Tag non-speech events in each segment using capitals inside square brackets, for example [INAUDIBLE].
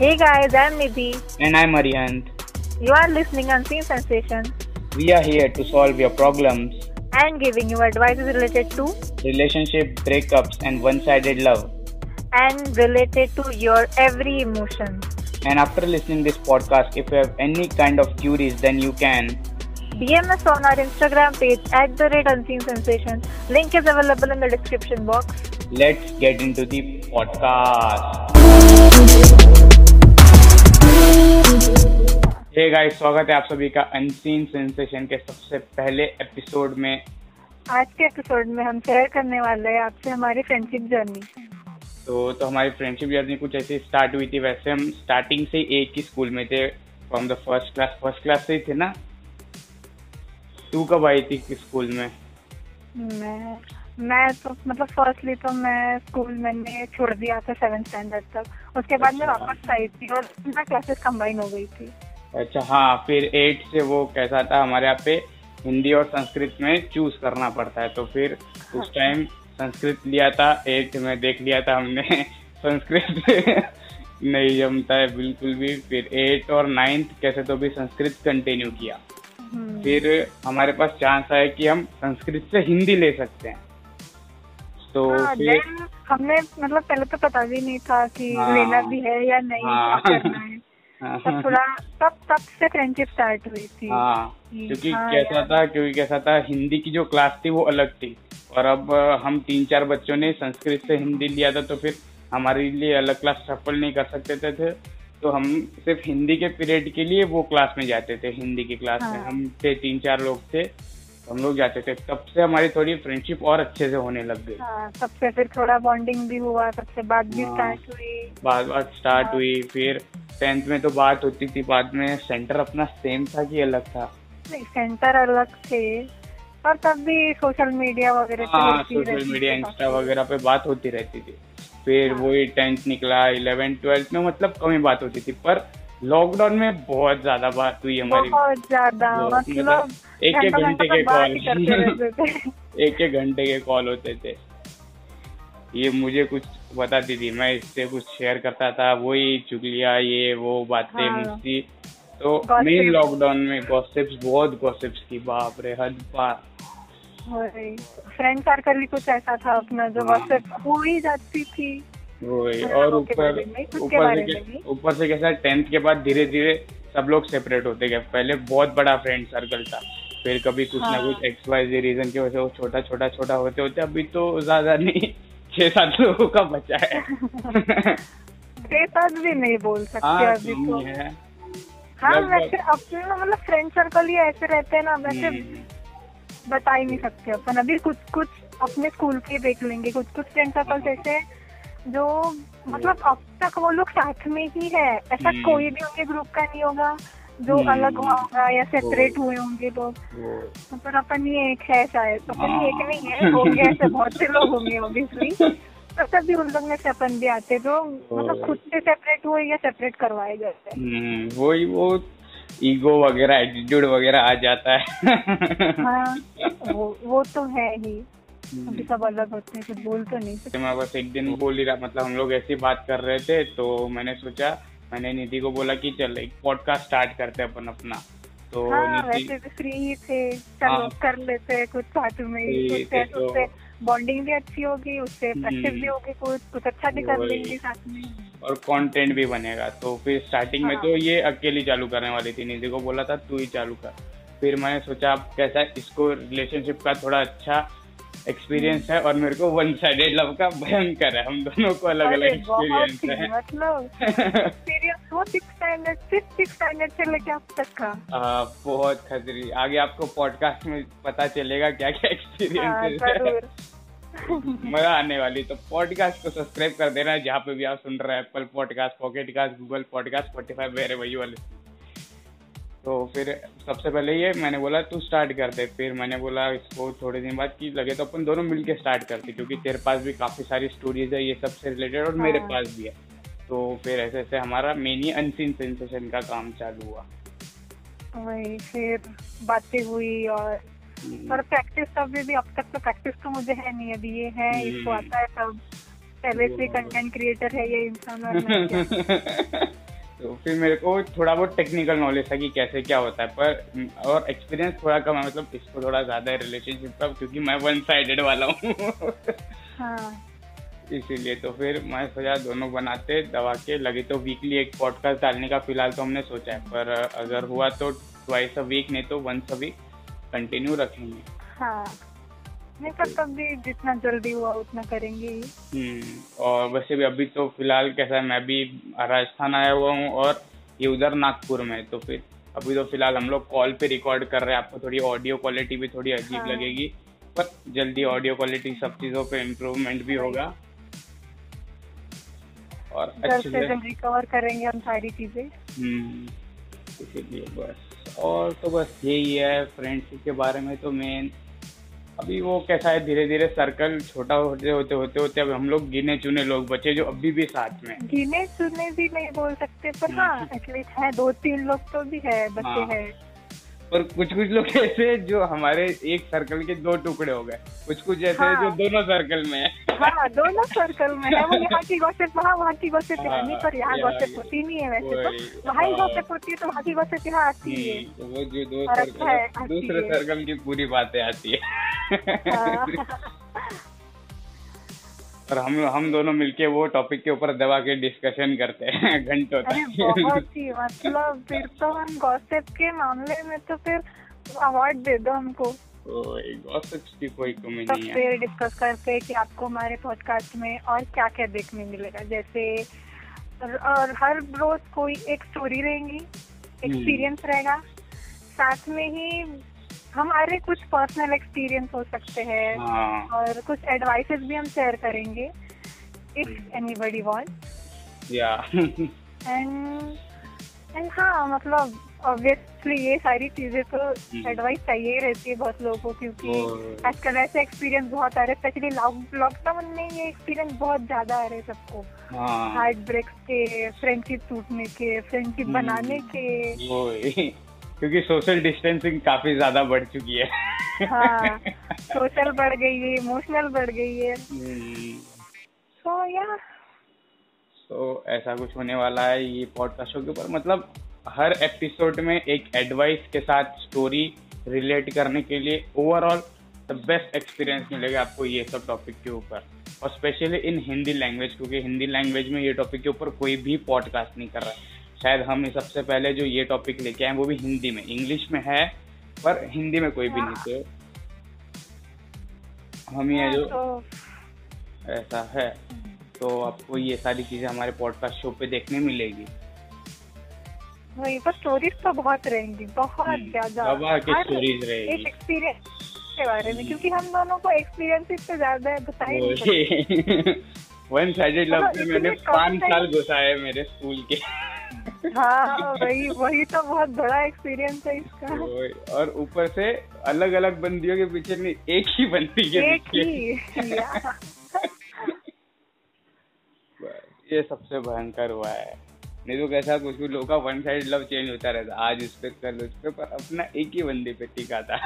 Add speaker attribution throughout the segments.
Speaker 1: Hey guys, I'm Nidhi.
Speaker 2: And I'm Arihant.
Speaker 1: You are listening Unseen Sensation
Speaker 2: We are here to solve your problems,
Speaker 1: and giving you advices related to
Speaker 2: relationship breakups, and one sided love.
Speaker 1: and related to your every emotion.
Speaker 2: And after listening this podcast, if you have any kind of queries, then you can
Speaker 1: DM us on our Instagram page at the rate Unseen Sensation. Link is available in the description box.
Speaker 2: let's get into the podcast. Hey guys स्वागत है आप सभी का unseen sensation के सबसे पहले episode में।
Speaker 1: आज के एपिसोड में हम शेयर करने वाले हैं आपसे हमारी फ्रेंडशिप जर्नी
Speaker 2: तो तो हमारी फ्रेंडशिप जर्नी कुछ ऐसे स्टार्ट हुई थी वैसे हम स्टार्टिंग से एक ही स्कूल में थे from the first class first class से ही थे ना? तू कब आई थी किस स्कूल में?
Speaker 1: मैं मैं तो मतलब फर्स्टली तो मैं स्कूल मैंने छोड़ दिया था सेवन स्टैंडर्ड तक। उसके बाद मैं
Speaker 2: अच्छा।
Speaker 1: वापस आई थी और ना क्लासेस कंबाइन हो गई थी।
Speaker 2: अच्छा हाँ फिर एट से वो कैसा था हमारे यहाँ पे हिंदी और संस्कृत में चूज़ करना पड़ता है। तो फिर उस टाइम संस्कृत लिया था एट में देख लिया था हमने। [LAUGHS] संस्कृत [LAUGHS] नहीं जमता है बिल्कुल भी। फिर एट और नाइन्थ कैसे तो भी संस्कृत कंटिन्यू किया।
Speaker 1: हम्म,
Speaker 2: फिर हमारे पास चांस आया कि हम संस्कृत से हिंदी ले सकते हैं। तो
Speaker 1: हाँ,
Speaker 2: फिर
Speaker 1: हमने मतलब पहले तो पता भी नहीं था कि
Speaker 2: हाँ।
Speaker 1: लेना भी है या नहीं
Speaker 2: हाँ।
Speaker 1: करना है। [LAUGHS] तब थोड़ा तब तब से फ्रेंडशिप स्टार्ट हुई थी।
Speaker 2: हाँ। क्योंकि
Speaker 1: हाँ
Speaker 2: कैसा था क्योंकि कैसा था हिंदी की जो क्लास थी वो अलग थी। और अब हम तीन चार बच्चों ने संस्कृत से हिंदी लिया था तो फिर हमारे लिए अलग क्लास सफल नहीं कर सकते थे, थे। तो हम सिर्फ़ हिंदी के पीरियड के लिए वो क्लास में जाते थे हिंदी की क्लास में।
Speaker 1: हाँ।
Speaker 2: हम थे तीन चार लोग थे। हम लोग जाते थे तब से हमारी थोड़ी फ्रेंडशिप और अच्छे से होने लग गई।
Speaker 1: हाँ तब फिर थोड़ा बॉन्डिंग भी हुआ तब से बात भी
Speaker 2: हाँ।
Speaker 1: स्टार्ट हुई।
Speaker 2: बात बात स्टार्ट हुई फिर टेंथ में तो बात होती थी बाद में सेंटर अपना सेम था कि अलग था?
Speaker 1: सेंटर अलग थे और तब भी सोशल मीडिया वगैरह
Speaker 2: हाँ सोशल मीडिया इंस्टा वगैरह पे बात होती रहती थी। फिर
Speaker 1: हाँ।
Speaker 2: वही टेंथ निकला इलेवेंथ ट्वेल्थ में मतलब कम ही बात होती थी पर लॉकडाउन में बहुत ज़्यादा बात हुई हमारी।
Speaker 1: बहुत ज़्यादा मतलब
Speaker 2: एक [LAUGHS] एक
Speaker 1: घंटे
Speaker 2: के
Speaker 1: ही
Speaker 2: कॉल एक एक घंटे के कॉल होते थे। ये मुझे कुछ बताती थी मैं इससे कुछ शेयर करता था वही चुगलिया ये वो बातें
Speaker 1: हाँ।
Speaker 2: मुझसे। तो मेन लॉकडाउन में गॉसिप्स बहुत गॉसिप्स की बाप रे हद पार
Speaker 1: फ्रेंड सर्कल भी कुछ ऐसा था अपना जो
Speaker 2: हाँ।
Speaker 1: व्हाट्सएप हो ही जाती थी।
Speaker 2: वही
Speaker 1: हाँ,
Speaker 2: और ऊपर ऊपर से। ऊपर से कैसा टेंथ के बाद धीरे धीरे सब लोग सेपरेट होते गए। पहले बहुत बड़ा फ्रेंड सर्कल था। फिर कभी कुछ ना
Speaker 1: हाँ।
Speaker 2: कुछ एक्स वाई जी रीजन की वजह से वो छोटा छोटा छोटा होते होते अभी तो ज़्यादा नहीं [LAUGHS] छह सात लोगों का बचा है। [LAUGHS]
Speaker 1: छह सात भी नहीं बोल सकते
Speaker 2: हाँ
Speaker 1: अभी तो।
Speaker 2: है।
Speaker 1: वैसे अपने ना मतलब फ्रेंड सर्कल ही ऐसे रहते हैं ना वैसे
Speaker 2: हम्म,
Speaker 1: बता ही नहीं सकते अपन। अभी कुछ कुछ अपने स्कूल के देख लेंगे। कुछ कुछ फ्रेंड सर्कल ऐसे हैं जो मतलब अब तक वो लोग साथ में ही है ऐसा
Speaker 2: हम्म।
Speaker 1: कोई भी उनके ग्रुप का नहीं होगा जो
Speaker 2: हम्म।
Speaker 1: अलग हुआ होगा या सेपरेट हुए होंगे लोग
Speaker 2: वो
Speaker 1: पर अपन ही एक है शायद अपन ही एक नहीं है
Speaker 2: हाँ।
Speaker 1: होंगे ऐसे [LAUGHS] बहुत से लोग होंगे ऑब्वियसली तो तभी उन लोग में से अपन भी आते जो मतलब खुद से सेपरेट हुए या सेपरेट करवाए गए थे
Speaker 2: हम्म, वही वो ईगो वगैरह एटीट्यूड वगैरह आ जाता है
Speaker 1: हाँ वो वो तो है ही
Speaker 2: हम्म।
Speaker 1: अभी सब अलग होते हैं कुछ बोल तो नहीं सकते
Speaker 2: मैं बस एक दिन बोल ही रहा मतलब हम लोग ऐसी बात कर रहे थे तो मैंने सोचा मैंने निधि को बोला कि चल एक पॉडकास्ट स्टार्ट करते हैं अपन अपना तो
Speaker 1: हाँ वैसे भी फ्री ही थे चलो
Speaker 2: हाँ।
Speaker 1: कर लेते हैं कुछ साथ में कुछ
Speaker 2: तो-
Speaker 1: उससे बॉन्डिंग भी अच्छी होगी उससे
Speaker 2: हम्म।
Speaker 1: प्रैक्टिस भी होगी कुछ कुछ अच्छा भी कर लेंगे साथ में
Speaker 2: और कंटेंट भी बनेगा तो फिर स्टार्टिंग
Speaker 1: हाँ। में।
Speaker 2: तो ये अकेली चालू करने वाली थी निधि को बोला था तू ही चालू कर फिर मैंने सोचा अब कैसा इसको रिलेशनशिप का थोड़ा अच्छा एक्सपीरियंस है और मेरे को वन साइडेड लव का भयंकर है। हम दोनों को अलग अलग एक्सपीरियंस
Speaker 1: है मतलब स्टैंडर्ड से लेके अब तक का।
Speaker 2: आ, बहुत खतरी। आगे आपको पॉडकास्ट में पता चलेगा क्या क्या एक्सपीरियंस है। मज़ा आने वाली। तो पॉडकास्ट को सब्सक्राइब कर देना। जहाँ पे भी आप सुन रहे हैं Apple podcast pocket cast Google podcast Spotify मेरे वही वाले तो फिर सबसे पहले ये मैंने बोला तू स्टार्ट कर दे फिर मैंने बोला इसको थोड़े दिन बाद कि लगे तो अपन दोनों मिलके स्टार्ट करते क्योंकि तेरे पास भी काफ़ी सारी स्टोरीज है ये सबसे रिलेटेड और मेरे
Speaker 1: हाँ।
Speaker 2: पास भी है तो फिर ऐसे ऐसे हमारा मेनी अनसीन सेंसेशन का काम चालू हुआ
Speaker 1: वही फिर बातें हुई और
Speaker 2: हम्म,
Speaker 1: पर प्रैक्टिस अभी भी अब तक तो प्रैक्टिस तो मुझे है नहीं अभी ये है इसको
Speaker 2: हम्म।
Speaker 1: आता है सब पहले से कंटेंट क्रिएटर है ये इंसान और। [LAUGHS]
Speaker 2: तो फिर मेरे को थोड़ा बहुत टेक्निकल नॉलेज था कि कैसे क्या होता है पर और एक्सपीरियंस थोड़ा कम है मतलब इसको थोड़ा ज़्यादा है रिलेशनशिप का क्योंकि मैं वन साइडेड वाला हूँ।
Speaker 1: हाँ।
Speaker 2: इसीलिए तो फिर मैं सोचा दोनों बनाते दवा के लगे तो वीकली एक पॉडकास्ट डालने का फ़िलहाल तो हमने सोचा है पर अगर हुआ तो ट्वाइस अ वीक नहीं तो वंस अ वीक कंटिन्यू रखेंगे।
Speaker 1: हाँ। नहीं पर तब भी जितना जल्दी हुआ उतना करेंगे ही।
Speaker 2: हम्म, और वैसे भी अभी तो फ़िलहाल कैसा है मैं भी राजस्थान आया हुआ हूँ और ये उधर नागपुर में तो फिर अभी तो फ़िलहाल हम लोग कॉल पे रिकॉर्ड कर रहे हैं आपको थोड़ी ऑडियो क्वालिटी भी थोड़ी अजीब
Speaker 1: हाँ।
Speaker 2: लगेगी पर जल्दी ऑडियो क्वालिटी सब चीज़ों पे इम्प्रूवमेंट भी होगा। और अच्छे
Speaker 1: से जल्द रिकवर करेंगे हम सारी चीज़ें।
Speaker 2: हम्म, इसीलिए बस। और तो बस यही है फ्रेंडशिप के बारे में तो मेन अभी वो कैसा है धीरे धीरे सर्कल छोटा होते होते होते होते अब हम लोग गिने चुने लोग बचे जो अभी भी साथ में
Speaker 1: गिने चुने भी नहीं बोल सकते पर। हाँ एटलीस्ट है दो तीन लोग तो भी है बच्चे
Speaker 2: हाँ।
Speaker 1: हैं
Speaker 2: पर कुछ कुछ लोग ऐसे हैं जो हमारे एक सर्कल के दो टुकड़े हो गए। कुछ कुछ ऐसे हैं जो
Speaker 1: हाँ।
Speaker 2: दोनों सर्कल में है।
Speaker 1: हाँ दोनों सर्कल में है। वो यहाँ की गॉसिप वहाँ वहाँ की गॉसिप
Speaker 2: हाँ,
Speaker 1: नहीं पर यहाँ गॉसिप होती नहीं है वैसे तो। वहाँ ही
Speaker 2: हाँ।
Speaker 1: गॉसिप होती है तो वहाँ की गॉसिप यहाँ आती है।
Speaker 2: हम्म, तो वो जो दो
Speaker 1: अच्छा
Speaker 2: सर्कल
Speaker 1: है,
Speaker 2: है, दूसरे सर्कल की पूरी बातें आती है।
Speaker 1: हाँ। [LAUGHS] [LAUGHS]
Speaker 2: और हम हम दोनों मिलके वो टॉपिक के ऊपर दवा के डिस्कशन करते हैं [LAUGHS] घंटों तक।
Speaker 1: बहुत ही मतलब फिर तो हम गॉसिप के मामले में तो फिर अवार्ड दे दो हमको।
Speaker 2: कोई की कोई कमी
Speaker 1: तो
Speaker 2: नहीं है।
Speaker 1: फिर डिस्कस करते हैं कि आपको हमारे पॉडकास्ट में और क्या क्या देखने मिलेगा। जैसे और, और हर रोज कोई एक स्टोरी रहेंगी एक्सपीरियंस रहेगा। साथ में ही हमारे कुछ पर्सनल एक्सपीरियंस हो सकते हैं
Speaker 2: हाँ।
Speaker 1: और कुछ एडवाइसेस भी हम शेयर करेंगे इफ़ एनीबडी वांट
Speaker 2: या
Speaker 1: एंड एंड हाँ मतलब ऑब्वियसली ये सारी चीज़ें तो
Speaker 2: हम्म।
Speaker 1: एडवाइस चाहिए ही रहती है बहुत लोगों को क्योंकि आजकल ऐसे एक्सपीरियंस बहुत आ रहे हैं स्पेशली लॉकडाउन में ये एक्सपीरियंस बहुत ज़्यादा आ रहे हैं सबको। हार्ट ब्रेक्स के फ्रेंडशिप टूटने के फ्रेंडशिप
Speaker 2: हम्म।
Speaker 1: बनाने के।
Speaker 2: क्योंकि सोशल डिस्टेंसिंग काफ़ी ज़्यादा बढ़ चुकी है।
Speaker 1: हाँ सोशल बढ़ गई है इमोशनल बढ़ गई है। सो या
Speaker 2: तो ऐसा कुछ होने वाला है ये पॉडकास्ट के ऊपर। मतलब हर एपिसोड में एक एडवाइस के साथ स्टोरी रिलेट करने के लिए ओवरऑल द बेस्ट एक्सपीरियंस मिलेगा आपको ये सब टॉपिक के ऊपर। और स्पेशली इन हिंदी लैंग्वेज क्योंकि हिंदी लैंग्वेज में ये टॉपिक के ऊपर कोई भी पॉडकास्ट नहीं कर रहा है। शायद हम सबसे पहले जो ये टॉपिक लेके आए वो भी हिंदी में। इंग्लिश में है पर हिंदी में कोई भी नहीं तो हम ही है जो
Speaker 1: तो
Speaker 2: ऐसा है तो आपको ये सारी चीज़ें हमारे पॉडकास्ट शो पे देखने मिलेगी।
Speaker 1: वही पर स्टोरीज तो बहुत रहेंगी बहुत
Speaker 2: हम्म,
Speaker 1: ज़्यादा। एक
Speaker 2: रहेगी।
Speaker 1: एक्सपीरियंस के बारे में क्योंकि हम दोनों को एक्सपीरियंस से ज़्यादा ही सकते
Speaker 2: वन साइडेड लव में मैंने पाँच साल घुसाए मेरे स्कूल के। [LAUGHS]
Speaker 1: हाँ वही वही तो बहुत बड़ा एक्सपीरियंस है इसका।
Speaker 2: और ऊपर से अलग अलग बंदियों के पीछे नहीं एक ही बंदी के
Speaker 1: एक ही ये।
Speaker 2: सबसे भयंकर हुआ है। नहीं तो कैसा कुछ कुछ लोगों का वन साइड लव चेंज होता रहता। आज उस पे कल उस पे पर अपना एक ही बंदी पे टिका था।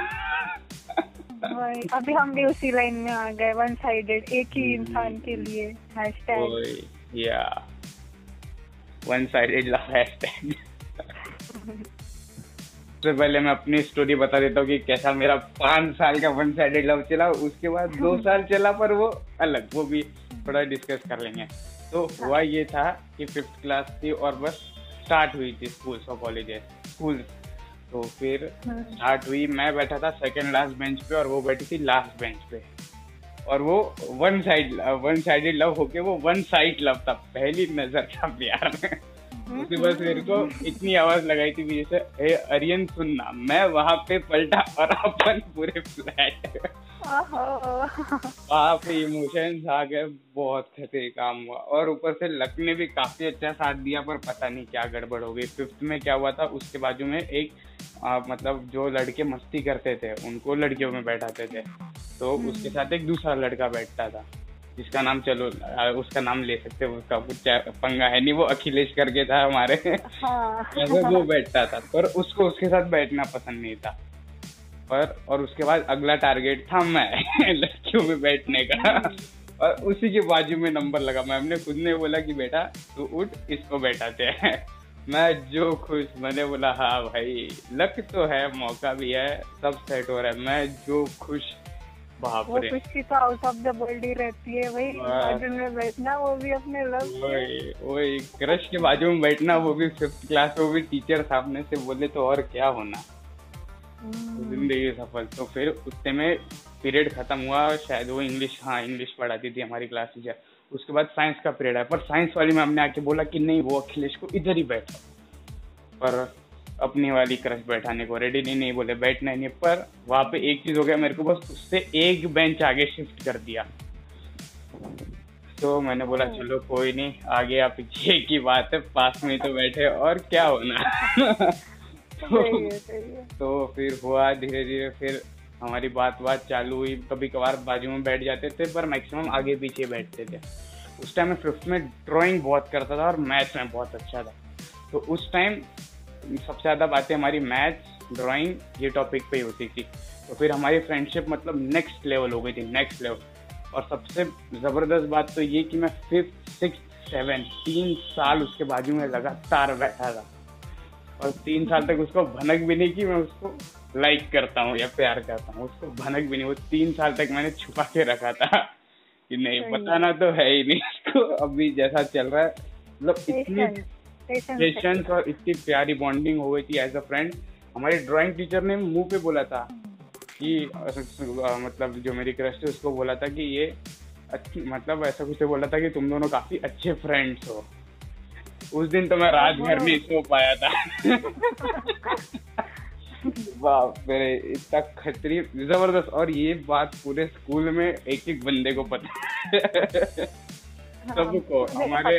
Speaker 1: अभी हम भी उसी लाइन में आ गए वन साइडेड एक ही इंसान के लिए। हैशटैग
Speaker 2: ओए या। वन साइडेड लव हैशटैग सबसे पहले मैं अपनी स्टोरी बता देता हूँ कि कैसा मेरा पाँच साल का वन साइडेड लव चला उसके बाद दो [LAUGHS] साल चला पर वो अलग वो भी थोड़ा डिस्कस कर लेंगे। तो हुआ ये था कि फिफ्थ क्लास थी और बस स्टार्ट हुई थी स्कूल और कॉलेजेस स्कूल तो फिर स्टार्ट हुई मैं बैठा था सेकंड लास्ट बेंच पे और वो बैठी थी लास्ट बेंच पे। और वो one side one sided love होके वो वन साइड लव था पहली नज़र था प्यार में। उसके बाद मेरे को इतनी आवाज़ लगाई थी जैसे हे अरियन सुनना मैं वहाँ पे पलटा और अपन पूरे फ्लैट वहाँ पे इमोशंस आ गए बहुत खतरे काम हुआ। और ऊपर से लक ने भी काफ़ी अच्छा साथ दिया पर पता नहीं क्या गड़बड़ हो गई। फिफ्थ में क्या हुआ था उसके बाजू में एक आ, मतलब जो लड़के मस्ती करते थे उनको लड़कियों में बैठाते थे। तो उसके साथ एक दूसरा लड़का बैठता था जिसका नाम चलो उसका नाम ले सकते हो उसका कुछ पंगा है नहीं वो अखिलेश करके था हमारे। ऐसे [LAUGHS] वो बैठता था पर उसको उसके साथ बैठना पसंद नहीं था। पर और उसके बाद अगला टारगेट था मैं [LAUGHS] लड़कियों में बैठने का। [LAUGHS] और उसी के बाजू में नंबर लगा। मैम ने खुद ने बोला कि बेटा तू उठ इसको बैठाते हैं। मैं जो खुश मैंने बोला हाँ भाई लक तो है मौका भी है सब सेट हो रहा है। मैं जो खुश बाप
Speaker 1: वो खुशी तो आउट ऑफ़ द वर्ल्ड ही रहती है वही बाजू में बैठना वो भी अपने लव
Speaker 2: वही वही क्रश के बाजू में बैठना वो भी फिफ्थ क्लास वो भी टीचर सामने से बोले तो और क्या होना। ज़िंदगी सफल। तो फिर उतने में पीरियड खत्म हुआ शायद वो इंग्लिश हाँ इंग्लिश पढ़ाती थी हमारी क्लास टीचर उसके बाद साइंस का पीरियड है पर साइंस वाली मैम ने आके बोला कि नहीं वो अखिलेश को इधर ही बैठा। पर अपनी वाली क्रश बैठाने को रेडी नहीं नहीं बोले बैठना ही नहीं। पर वहाँ पे एक चीज़ हो गया मेरे को बस उससे एक बेंच आगे शिफ्ट कर दिया। तो मैंने बोला चलो कोई नहीं आगे आप पीछे [LAUGHS] की बात है पास में तो बैठे और क्या होना? [LAUGHS]
Speaker 1: है
Speaker 2: तो फिर हुआ धीरे धीरे फिर हमारी बात बात चालू हुई। कभी कभार बाजू में बैठ जाते थे पर मैक्सिमम आगे पीछे बैठते थे। उस टाइम मैं फिफ्थ में ड्राइंग बहुत करता था और मैथ्स में बहुत अच्छा था। तो उस टाइम सबसे ज़्यादा बातें हमारी मैथ्स ड्राइंग ये टॉपिक पे ही होती थी। तो फिर हमारी फ्रेंडशिप मतलब नेक्स्ट लेवल हो गई थी नेक्स्ट लेवल और सबसे ज़बरदस्त बात तो ये कि मैं फिफ्थ सिक्स सेवन तीन साल उसके बाजू में लगातार बैठा था। और तीन साल तक उसको भनक भी नहीं की मैं उसको लाइक करता हूँ या प्यार करता हूँ। उसको भनक भी नहीं वो तीन साल तक मैंने छुपा के रखा था। कि नहीं बताना तो है ही नहीं इसको अभी जैसा चल रहा है मतलब इतनी
Speaker 1: पेशेंस
Speaker 2: और इतनी प्यारी बॉन्डिंग हो गई थी एज अ फ्रेंड हमारी ड्राइंग टीचर ने मुँह पे बोला था कि मतलब जो मेरी क्रश थी उसको बोला था कि ये अच्छी मतलब ऐसा कुछ तो बोला था कि तुम दोनों काफ़ी अच्छे फ्रेंड्स हो। उस दिन तो मैं रात भर नहीं सो पाया था। बाप रे इतना खतरी ज़बरदस्त। और ये बात पूरे स्कूल में एक एक बंदे को पता सबको हमारे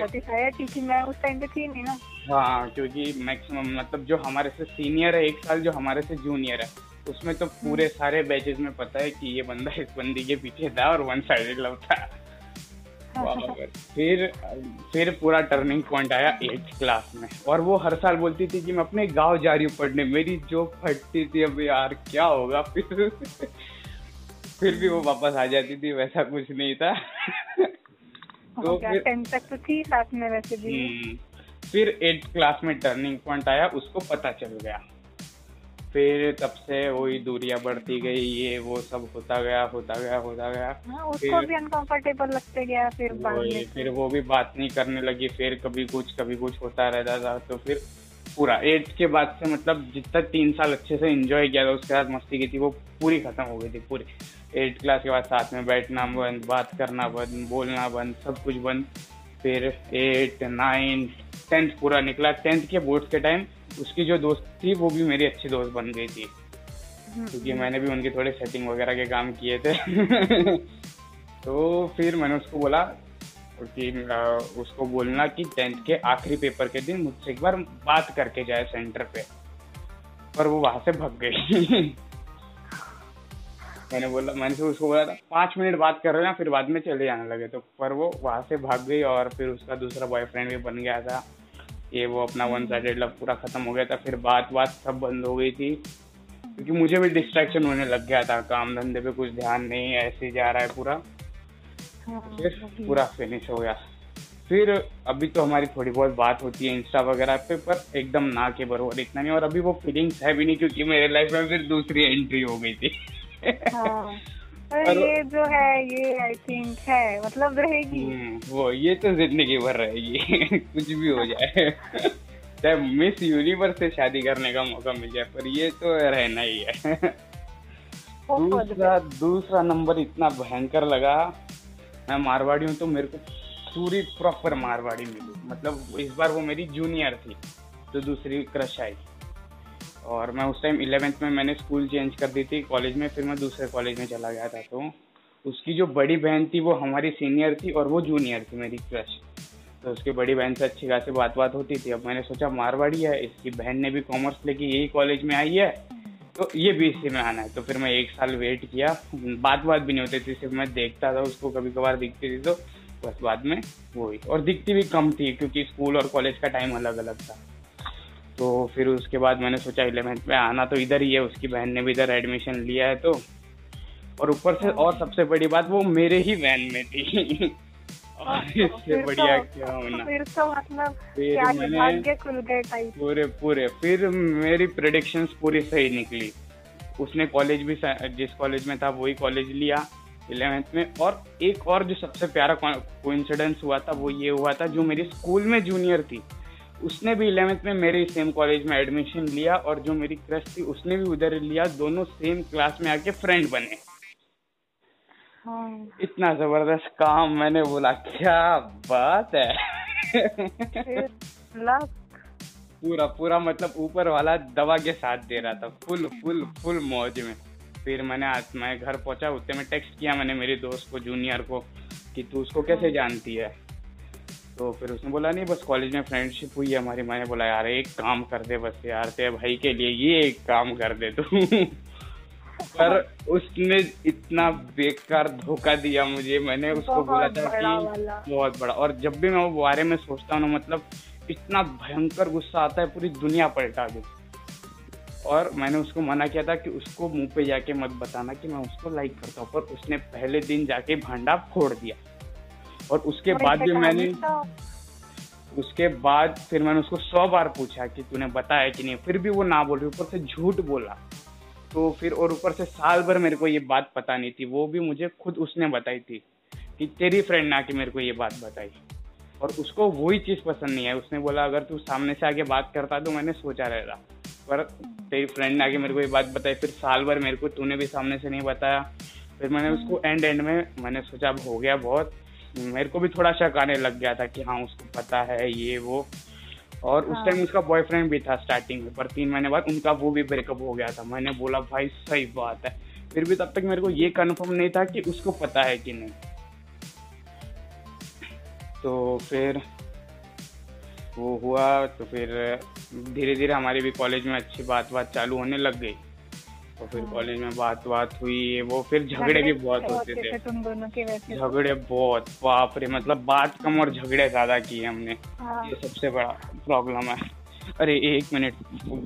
Speaker 1: टीचिंग मैं उस टाइम पे थी नहीं ना।
Speaker 2: हाँ क्योंकि मैक्सिमम मतलब जो हमारे से सीनियर है एक साल जो हमारे से जूनियर है उसमें तो पूरे सारे बैचेस में पता है कि ये बंदा इस बंदी के पीछे था और वन साइडेड लव था फिर फिर पूरा टर्निंग पॉइंट आया एट्थ क्लास में। और वो हर साल बोलती थी कि मैं अपने गाँव जा रही हूँ पढ़ने। मेरी जो फटती थी अब यार क्या होगा? फिर [LAUGHS] फिर भी वो वापस आ जाती थी वैसा कुछ नहीं था। तो
Speaker 1: टेंथ तक तो थी साथ में वैसे भी।
Speaker 2: हम्म, फिर एट क्लास में टर्निंग पॉइंट आया उसको पता चल गया। फिर तब से वही दूरियाँ बढ़ती गई ये वो सब होता गया होता गया होता गया।
Speaker 1: हाँ उसको भी अनकंफर्टेबल लगते गया फिर बाद में
Speaker 2: फिर वो भी बात नहीं करने लगी फिर कभी कुछ कभी कुछ होता रहता था तो फिर पूरा। एट्थ के बाद से मतलब जितना तीन साल अच्छे से एंजॉय किया था उसके बाद मस्ती की थी वो पूरी खत्म हो गई थी पूरी। एट्थ क्लास के बाद साथ में बैठना बंद बात करना बंद बोलना बंद सब कुछ बंद। फिर एट नाइन टेंथ पूरा निकला। टेंथ के बोर्ड्स के टाइम उसकी जो दोस्त थी वो भी मेरी अच्छी दोस्त बन गई थी।
Speaker 1: हम्म,
Speaker 2: क्योंकि मैंने भी उनके थोड़े सेटिंग वगैरह के काम किए थे। [LAUGHS] तो फिर मैंने उसको बोला अ, उसको बोलना कि टेंथ के आखिरी पेपर के दिन मुझसे एक बार बात करके जाए सेंटर पे। पर वो वहाँ से भग गई। [LAUGHS] मैंने बोला मैंने फिर उसको बोला था पाँच मिनट बात कर रहे ना फिर बाद में चले जाने लगे। तो पर वो वहाँ से भाग गई और फिर उसका दूसरा बॉयफ्रेंड भी बन गया था। ये वो अपना वन साइडेड लव पूरा खत्म हो गया था। फिर बात बात सब बंद हो गई थी। क्योंकि मुझे भी डिस्ट्रैक्शन होने लग गया था। काम धंधे पे कुछ ध्यान नहीं ऐसे ही जा रहा है पूरा।
Speaker 1: हाँ,
Speaker 2: फिर पूरा फिनिश हो गया। फिर अभी तो हमारी थोड़ी बहुत बात होती है इंस्टा वगैरह पे पर एकदम ना के बरोबर इतना नहीं और अभी वो फीलिंग्स है भी नहीं क्योंकि मेरे लाइफ में फिर दूसरी एंट्री हो गई थी।
Speaker 1: हाँ। [LAUGHS]
Speaker 2: और-
Speaker 1: ये जो है ये आई थिंक है मतलब रहेगी।
Speaker 2: हम्म, वो ये तो ज़िंदगी भर रहेगी। [LAUGHS] कुछ भी हो जाए। [LAUGHS] चाहे मिस यूनिवर्स से शादी करने का मौका मिल जाए पर ये तो रहना ही है। दूसरा दूसरा नंबर इतना भयंकर लगा। मैं मारवाड़ी हूँ तो मेरे को पूरी प्रॉपर मारवाड़ी मिली। मतलब इस बार वो मेरी जूनियर थी तो दूसरी क्रश आई। और मैं उस टाइम इलेवेंथ में मैंने स्कूल चेंज कर दी थी कॉलेज में, फिर मैं दूसरे कॉलेज में चला गया था। तो उसकी जो बड़ी बहन थी वो हमारी सीनियर थी और वो जूनियर थी मेरी क्रश तो उसकी बड़ी बहन से अच्छी खासी बात बात होती थी। अब मैंने सोचा मारवाड़ी है, इसकी बहन ने भी कॉमर्स लेके यही कॉलेज में आई है। तो ये इसी में आना है तो फिर मैं एक साल वेट किया। बात बात भी नहीं होती थी, सिर्फ़ मैं देखता था, उसको कभी कभार दिखती थी तो बस बाद में वो ही और दिखती भी कम थी, क्योंकि स्कूल और कॉलेज का टाइम अलग अलग था। तो फिर उसके बाद मैंने सोचा, इलेवेंथ में आना तो इधर ही है। उसकी बहन ने भी इधर एडमिशन लिया है तो। और ऊपर से और सबसे बड़ी बात, वो मेरे ही वैन में थी। इससे बढ़िया
Speaker 1: तो-
Speaker 2: क्या होना।
Speaker 1: फिर तो मतलब
Speaker 2: फिर मैंने-
Speaker 1: खुल गए
Speaker 2: पूरे पूरे। फिर मेरी प्रेडिक्शंस पूरी सही निकली। उसने कॉलेज भी जिस कॉलेज में था वही कॉलेज लिया इलेवेंथ में। और एक और जो सबसे प्यारा कोइंसिडेंस हुआ था वो ये हुआ था जो मेरी स्कूल में जूनियर थी। उसने भी इलेवेंथ में मेरे सेम कॉलेज में एडमिशन लिया और जो मेरी क्रश थी उसने भी उधर लिया। दोनों सेम क्लास में आके फ्रेंड बने।
Speaker 1: हाँ।
Speaker 2: इतना ज़बरदस्त काम मैंने बोला क्या बात है? पूरा पूरा मतलब ऊपर वाला दवा के साथ दे रहा था फुल फुल फुल मौज में। फिर मैंने आज मैं घर पहुँचा उतने में टेक्स्ट किया मैंने मेरी दोस्त को जूनियर को कि तू उसको कैसे जानती है? तो फिर उसने बोला नहीं बस कॉलेज में फ्रेंडशिप हुई है हमारी। मैंने बोला यार एक काम कर दे बस यार तेरे भाई के लिए ये एक काम कर दे तू। पर उसने इतना बेकार धोखा दिया मुझे। मैंने उसको बोला था कि बहुत बड़ा। और जब भी मैं वो बारे में सोचता हूँ ना मतलब इतना भयंकर गुस्सा आता है पूरी दुनिया पलटा दूँ। और मैंने उसको मना किया था कि उसको मुँह पे जाके मत बताना कि मैं उसको लाइक करता हूँ पर उसने पहले दिन जाके भांडा फोड़ दिया। और उसके बाद भी मैंने उसके बाद फिर मैंने उसको सौ बार पूछा कि तूने बताया कि नहीं? फिर भी वो ना बोल रही ऊपर से झूठ बोला। तो फिर और ऊपर से साल भर मेरे को ये बात पता नहीं थी। वो भी मुझे खुद उसने बताई थी कि तेरी फ्रेंड ने आके मेरे को ये बात बताई। और उसको वही चीज़ पसंद नहीं है उसने बोला अगर तू सामने से आके बात करता तो मैंने सोचा रहेगा। पर तेरी फ्रेंड ने आके मेरे को ये बात बताई। फिर साल भर मेरे को तूने भी सामने से नहीं बताया। फिर मैंने उसको एंड एंड में मैंने सोचा अब हो गया बहुत। मेरे को भी थोड़ा शक आने लग गया था कि हाँ उसको पता है ये वो। और
Speaker 1: हाँ। उस।
Speaker 2: टाइम उसका बॉयफ्रेंड भी था स्टार्टिंग में पर तीन महीने बाद उनका वो भी ब्रेकअप हो गया था मैंने बोला भाई सही बात है फिर भी तब तक मेरे को ये कन्फर्म नहीं था कि उसको पता है कि नहीं तो फिर वो हुआ तो फिर धीरे धीरे हमारे भी कॉलेज में अच्छी बात बात चालू होने लग गई तो फिर
Speaker 1: हाँ।
Speaker 2: कॉलेज में बात बात हुई वो फिर झगड़े भी बहुत होते थे।
Speaker 1: तुम दोनों के वैसे
Speaker 2: झगड़े बहुत बाप रे मतलब बात कम और झगड़े ज़्यादा किए हमने।
Speaker 1: हाँ।
Speaker 2: ये सबसे बड़ा प्रॉब्लम है। अरे एक मिनट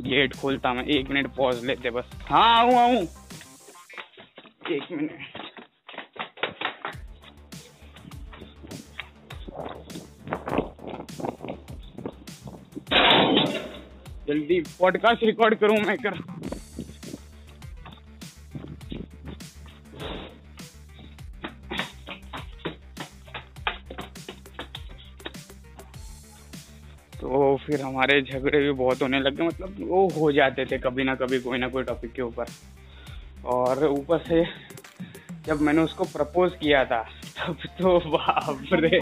Speaker 2: गेट खोलता मैं एक मिनट पॉज लेते बस। हाँ आऊँ आऊँ। एक मिनट। जल्दी पॉडकास्ट रिकॉर्ड करूँ मैं कर। तो फिर हमारे झगड़े भी बहुत होने लगे मतलब वो हो जाते थे कभी ना कभी कोई ना कोई टॉपिक के ऊपर। और ऊपर से जब मैंने उसको प्रपोज किया था तब तो [LAUGHS] बाप रे!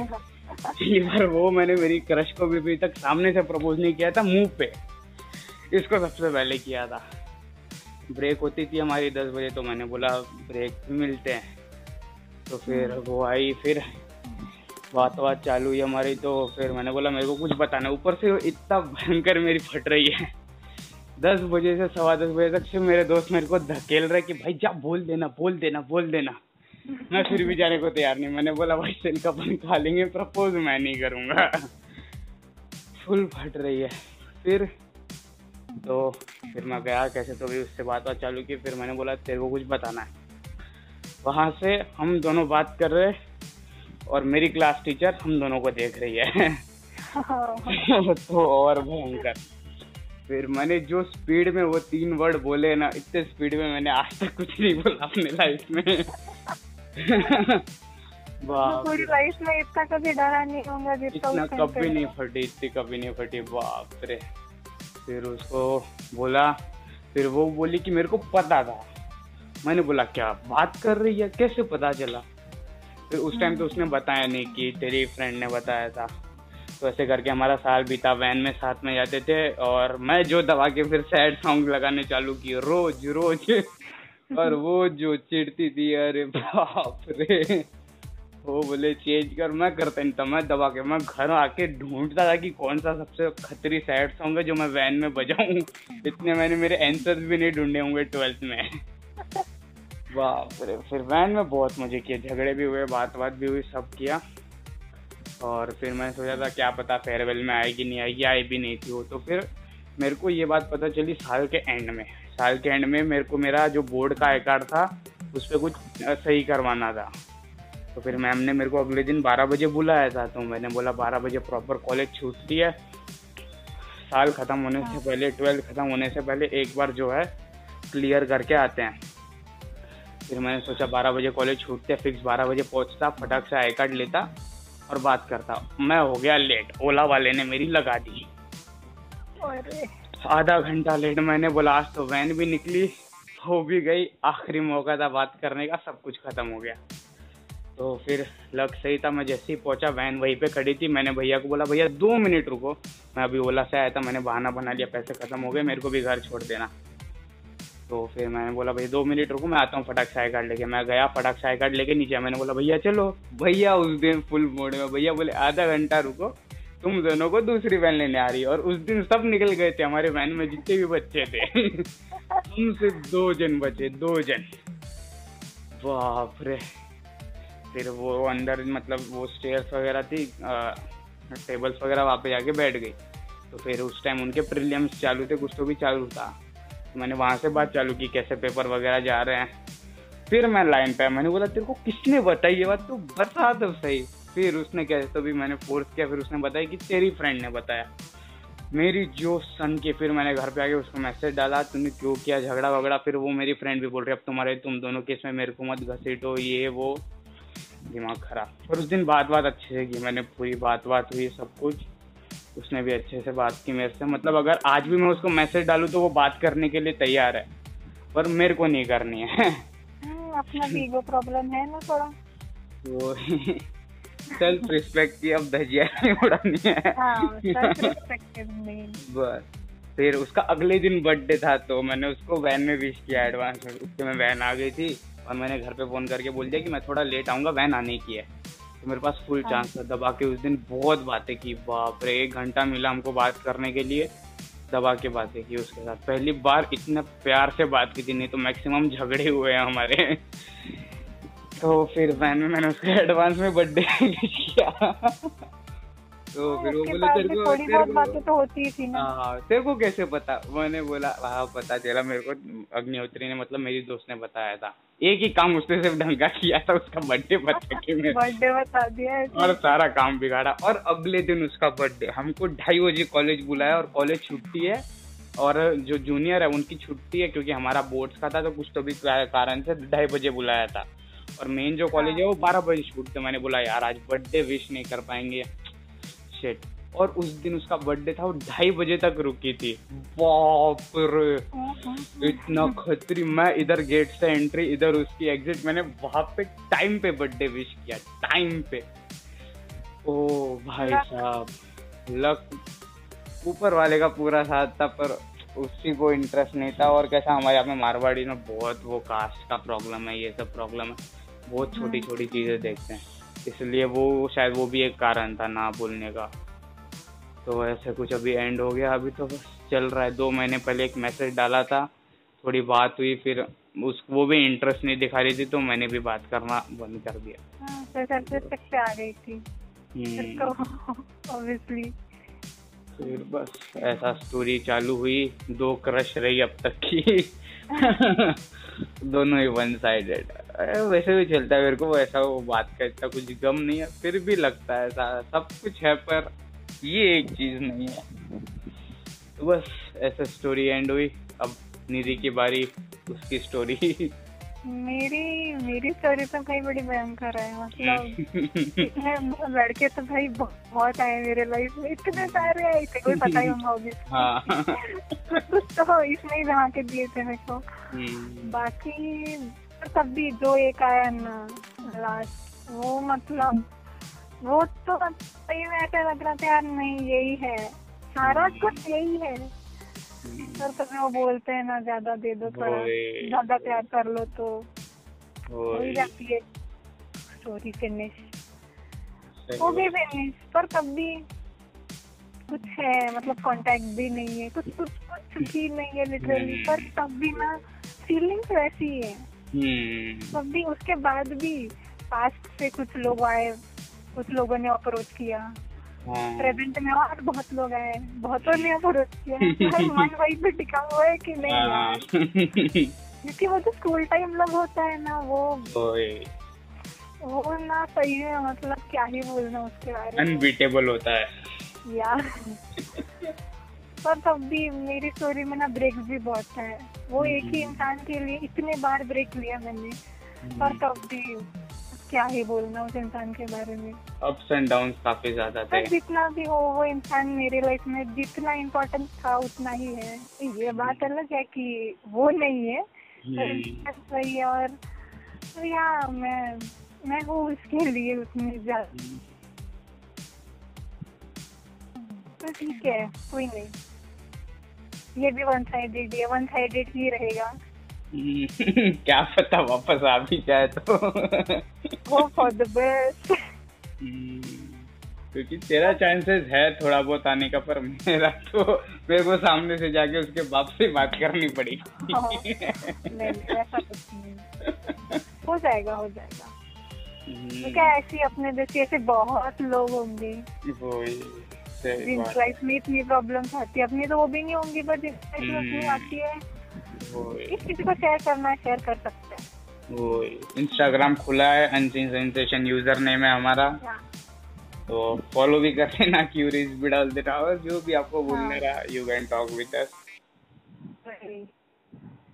Speaker 2: ये बार वो मैंने मेरी क्रश को भी अभी तक सामने से प्रपोज नहीं किया था मुँह पे। इसको सबसे पहले किया था। ब्रेक होती थी हमारी दस बजे तो मैंने बोला ब्रेक मिलते हैं। तो फिर वो आई फिर बात बात चालू हुई हमारी तो फिर मैंने बोला, मेरे को कुछ बताना ऊपर से इतना भयंकर मेरी फट रही है। दस बजे से सवा दस बजे तक से मेरे दोस्त मेरे को धकेल रहे कि, भाई, जा, बोल देना बोल देना बोल देना। मैं फिर भी जाने को तैयार नहीं। मैंने बोला, भाई सिल का अपन खा लेंगे, प्रपोज मैं नहीं करूँगा। फुल फट रही है। फिर तो फिर मैं गया, कैसे तो भी उससे बात बात चालू की, फिर मैंने बोला, तेरे को कुछ बताना है। वहाँ से हम दोनों बात कर रहे और मेरी क्लास टीचर हम दोनों को देख रही है। [LAUGHS] [LAUGHS] तो और भयंकर। फिर मैंने जो स्पीड में वो तीन वर्ड बोले ना इतने स्पीड में मैंने आज तक कुछ नहीं बोला अपने लाइफ में। [LAUGHS]
Speaker 1: पूरी लाइफ में इतना कभी डरा नहीं होगा जितना
Speaker 2: कभी नहीं फटी इतनी कभी नहीं फटी बाप रे। फिर उसको बोला फिर वो बोली कि मेरे को पता था। मैंने बोला क्या बात कर रही है? कैसे पता चला? फिर उस टाइम तो उसने बताया नहीं कि तेरी फ्रेंड ने बताया था। तो ऐसे करके हमारा साल बीता वैन में साथ में जाते थे और मैं जो दबा के फिर सैड सॉन्ग लगाने चालू किए रोज रोज। [LAUGHS] और वो जो चिढ़ती थी अरे बाप रे। वो बोले चेंज कर मैं करता नहीं था मैं दबा के मैं घर आके ढूंढता था कि कौन सा सबसे खतरी सैड सॉन्ग है जो मैं वैन में बजाऊं। इतने मैंने मेरे आंसर्स भी नहीं ढूंढे होंगे ट्वेल्थ में। [LAUGHS] बाप रे फिर वैन में बहुत मज़े किए झगड़े भी हुए बात बात भी हुई सब किया। और फिर मैंने सोचा था क्या पता फेयरवेल में आएगी नहीं आएगी आई भी नहीं थी वो तो फिर मेरे को ये बात पता चली साल के एंड में। साल के एंड में मेरे को मेरा जो बोर्ड का आई कार्ड था उस पर कुछ सही करवाना था। तो फिर मैम ने मेरे को अगले दिन बारह बजे बुलाया था तो मैंने बोला बारह बजे प्रॉपर कॉलेज छूटती है। साल ख़त्म होने से
Speaker 1: हाँ।
Speaker 2: पहले ट्वेल्थ ख़त्म होने से पहले एक बार जो है क्लियर करके आते हैं। फिर मैंने सोचा बारह बजे कॉलेज छूटते फिक्स बारह बजे पहुँचता फटाक से आई कार्ड लेता और बात करता। मैं हो गया लेट ओला वाले ने मेरी लगा दी। आधा घंटा लेट मैंने बोला आज तो वैन भी निकली हो भी गई आखिरी मौका था बात करने का सब कुछ खत्म हो गया। तो फिर लग सही था मैं जैसे ही पहुँचा वैन वहीं पे खड़ी थी मैंने भैया को बोला भैया दो मिनट रुको। मैं अभी ओला से आया था मैंने बहाना बना लिया पैसे खत्म हो गए मेरे को भी घर छोड़ देना। तो फिर मैंने बोला भैया दो मिनट रुको मैं आता हूँ फटाक से आई कार्ड लेके। मैं गया फटाक से आई कार्ड लेके नीचे मैंने बोला भैया चलो। भैया उस दिन फुल मोड में भैया बोले आधा घंटा रुको तुम दोनों को दूसरी वैन लेने आ रही है। और उस दिन सब निकल गए थे हमारे वैन में जितने भी बच्चे थे। [LAUGHS] हम सिर्फ़ दो जन बचे दो जन। बाप रे। फिर वो अंदर मतलब वो स्टेयर्स वगैरह थी टेबल्स वगैरह वहाँ पे जाके बैठ गई। तो फिर उस टाइम उनके प्रीलियम्स चालू थे कुछ तो भी चालू था। तो मैंने वहाँ से बात चालू की, कैसे पेपर वगैरह जा रहे हैं। फिर मैं लाइन पे, मैंने बोला, तेरे को किसने बताई ये बात? तू बता दो सही। फिर उसने कैसे तो भी मैंने फोर्स किया, फिर उसने बताया कि तेरी फ्रेंड ने बताया। मेरी जो सन की, फिर मैंने घर पे आके उसको मैसेज डाला, तूने क्यों किया झगड़ा वगड़ा फिर वो मेरी फ्रेंड भी बोल रही, अब तुम्हारे, तुम दोनों केस में मेरे को मत घसीटो, ये, वो। दिमाग खराब। और उस दिन बात बात अच्छे से की मैंने, पूरी बात बात हुई, सब कुछ। उसने भी अच्छे से बात की मेरे से। मतलब अगर आज भी मैं उसको मैसेज डालूँ तो वो बात करने के लिए तैयार है पर मेरे को नहीं करनी है।
Speaker 1: हम्म, अपना ईगो प्रॉब्लम है ना थोड़ा।
Speaker 2: तो सेल्फ रिस्पेक्ट की अब धजिया नहीं उड़ानी है।
Speaker 1: हाँ.
Speaker 2: बस फिर उसका अगले दिन बर्थडे था तो मैंने उसको वैन में विश किया एडवांस में। उसके में वैन आ गई थी और मैंने घर पे फ़ोन करके बोल दिया कि मैं थोड़ा लेट आऊँगा वैन आने की है। तो मेरे पास फुल
Speaker 1: हाँ।
Speaker 2: चांस था। दबा के उस दिन बहुत बातें की। बाप रे एक घंटा मिला हमको बात करने के लिए दबा के बातें की उसके साथ। पहली बार इतने प्यार से बात की थी नहीं तो मैक्सिमम झगड़े हुए हैं हमारे। [LAUGHS] तो फिर वैन में मैंने उसके एडवांस में बर्थडे [LAUGHS] किया। तो फिर वो बोले तेरे को
Speaker 1: थोड़ी
Speaker 2: तेरे
Speaker 1: बहुत
Speaker 2: को-
Speaker 1: बातें तो होती ही थी ना।
Speaker 2: हाँ तेरे को कैसे पता? मैंने बोला हाँ पता चला मेरे को अग्निहोत्री ने मतलब मेरी दोस्त ने बताया था। एक ही काम उसने सिर्फ़ ढंग का किया था उसका बर्थडे बता के [LAUGHS]
Speaker 1: बर्थडे बता दिया
Speaker 2: और सारा काम बिगाड़ा। और अगले दिन उसका बर्थडे हमको ढाई बजे कॉलेज बुलाया और कॉलेज छुट्टी है। और जो जूनियर है उनकी छुट्टी है क्योंकि हमारा बोर्ड्स का था तो कुछ तो भी कारण से ढाई बजे बुलाया था। और मेन जो कॉलेज है। वो बारह बजे छूटते मैंने बोला यार आज बर्थडे विश नहीं कर पाएँगे। शेट और उस दिन उसका बर्थडे था वो ढाई बजे तक रुकी थी। बाप रे। इतना खतरी। मैं इधर गेट से एंट्री इधर उसकी एग्जिट मैंने वहाँ पे टाइम पे बर्थडे विश किया टाइम पे। ओ भाई साहब लक ऊपर वाले का पूरा साथ था पर उसी को इंटरेस्ट नहीं था। और कैसा हमारे यहाँ पे मारवाड़ी में बहुत वो कास्ट का प्रॉब्लम है ये सब प्रॉब्लम है। बहुत छोटी छोटी चीज़ें देखते हैं। इसलिए वो शायद वो भी एक कारण था ना बोलने का। तो ऐसे कुछ अभी एंड हो गया अभी तो बस चल रहा है। दो महीने पहले एक मैसेज डाला था थोड़ी बात हुई फिर उस वो भी इंटरेस्ट नहीं दिखा रही थी तो मैंने भी बात करना बंद कर दिया।
Speaker 1: हाँ, तो आ गई थी। फिर
Speaker 2: हम्म,
Speaker 1: तो ऑब्वियसली
Speaker 2: फिर बस ऐसा स्टोरी चालू हुई दो क्रश रही अब तक की। [LAUGHS] दोनों ही वन साइडेड वैसे भी चलता है, मेरे को वैसा वो बात करता कुछ गम नहीं है, फिर भी लगता है ऐसा, सब कुछ है, पर ये एक चीज़ नहीं है। तो बस, ऐसा स्टोरी एंड हुई, अब निधि की बारी, उसकी स्टोरी [LAUGHS]
Speaker 1: मेरी मेरी स्टोरी तो भाई बड़ी भयंकर है मतलब इतने [LAUGHS] लड़के तो भाई बहुत आए मेरे लाइफ में इतने सारे आए थे कोई पता ही होगा होगी [LAUGHS]
Speaker 2: हाँ।
Speaker 1: कुछ [LAUGHS] तो इसमें ही जमा के दिए थे मेरे को।
Speaker 2: हम्म,
Speaker 1: बाकी तब भी जो एक आया ना लास्ट वो मतलब वो तो सही में ऐसा लग रहा था यार नहीं यही है। सारा कुछ यही है। सर कभी वो बोलते हैं ना ज़्यादा दे दो थोड़ा ज़्यादा प्यार कर लो तो। हो जाती है स्टोरी फिनिश हो गई फिनिश पर तब भी कुछ है मतलब कांटेक्ट भी नहीं है कुछ कुछ कुछ भी नहीं है लिटरली
Speaker 2: हम्म।
Speaker 1: पर तब भी ना फीलिंग्स वैसी है
Speaker 2: हम्म,
Speaker 1: तब भी उसके बाद भी पास्ट से कुछ लोग आए कुछ लोगों ने अप्रोच किया। प्रेजेंट में और बहुत लोग आए बहुतों ने अप्रोच किया मन वही पे टिका हुआ है कि नहीं
Speaker 2: हाँ,
Speaker 1: यार। क्योंकि वो जो स्कूल टाइम लव होता है ना वो वो ना सही है मतलब क्या ही बोलना उसके बारे में।
Speaker 2: अनबीटेबल होता है।
Speaker 1: यार। पर तब भी मेरी स्टोरी में ना ब्रेक भी बहुत है। वो एक ही
Speaker 2: हम्म।
Speaker 1: इंसान के लिए इतने बार ब्रेक लिया मैंने। पर तब भी क्या ही बोलना उस इंसान के बारे में।
Speaker 2: अप्स एंड डाउन काफ़ी ज़्यादा थे।
Speaker 1: जितना भी हो वो इंसान मेरे लाइफ में जितना इम्पोर्टेंट था उतना ही है। ये बात अलग है कि वो नहीं है
Speaker 2: हम्म,
Speaker 1: सही है और और या मैं मैं हूँ उसके लिए उतनी ज़्यादा। तो ठीक है कोई नहीं। ये भी वन साइडेड है वन साइडेड ही रहेगा।
Speaker 2: हम्म, [LAUGHS] क्या पता वापस आ भी जाए तो। [LAUGHS]
Speaker 1: होप फॉर द बेस्ट
Speaker 2: क्योंकि तेरा चांसेस है थोड़ा बहुत आने का पर मेरा तो मेरे को सामने से जाके उसके बाप से बात करनी पड़ेगी
Speaker 1: नहीं ऐसा कुछ नहीं। हो जाएगा हो जाएगा। तो
Speaker 2: हम्म,
Speaker 1: क्या ऐसी अपने जैसे ऐसे बहुत लोग होंगे? जिनकी लाइफ में इतनी प्रॉब्लम्स आती है। अपनी तो वो भी नहीं होंगी पर लाइफ
Speaker 2: हम्म।
Speaker 1: आती है। किसी को शेयर करना है शेयर कर सकते हैं।
Speaker 2: वही इंस्टाग्राम खुला है अनसीन सेंसेशन यूज़र नेम है हमारा। तो फॉलो भी कर लेना क्यूरीज भी डाल देना और जो भी आपको बोलने
Speaker 1: हाँ।
Speaker 2: रहा you can talk with us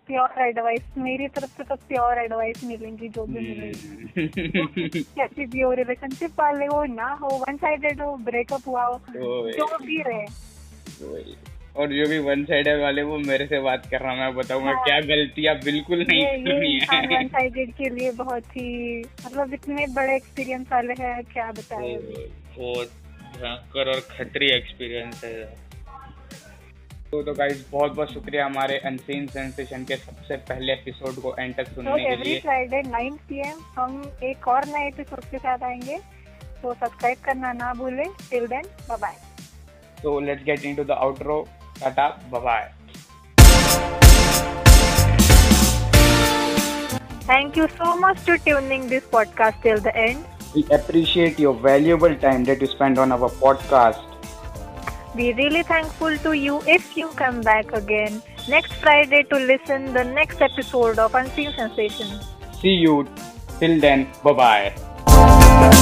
Speaker 1: pure advice मेरी तरफ़ से तो प्योर एडवाइस मिलेंगी जो भी
Speaker 2: हम्म।
Speaker 1: मिलेगी [LAUGHS] कैसी भी हो रिलेशनशिप वाले हो ना हो वन साइडेड हो ब्रेकअप हुआ हो जो भी रहे।
Speaker 2: और जो भी वन साइडेड वाले वो मेरे से बात कर रहा मैं बताऊँगा
Speaker 1: हाँ।
Speaker 2: क्या गलतियाँ बिल्कुल नहीं
Speaker 1: ये ये
Speaker 2: करनी
Speaker 1: इंसान वन साइडेड के लिए बहुत ही मतलब इतने बड़े एक्सपीरियंस वाले हैं क्या बताए?
Speaker 2: बहुत भयंकर और खतरी एक्सपीरियंस है। तो तो गाइस बहुत बहुत शुक्रिया हमारे अनसीन सेंसेशन के सबसे पहले एपिसोड को एंड तक
Speaker 1: तो
Speaker 2: सुनने के
Speaker 1: एवरी
Speaker 2: लिए।
Speaker 1: फ्राइडे नाइन पी हम एक और नए एपिसोड के साथ आएँगे। तो सब्सक्राइब करना ना भूलें। टिल देन बाय बाय
Speaker 2: तो let's get into the outro Tata. Bye bye.
Speaker 1: Thank you so much for tuning this podcast till the end.
Speaker 2: We appreciate your valuable time that you spend on our podcast.
Speaker 1: We're really thankful to you if you come back again next Friday to listen the next episode of Unseen Sensations.
Speaker 2: See you. Till then, bye bye.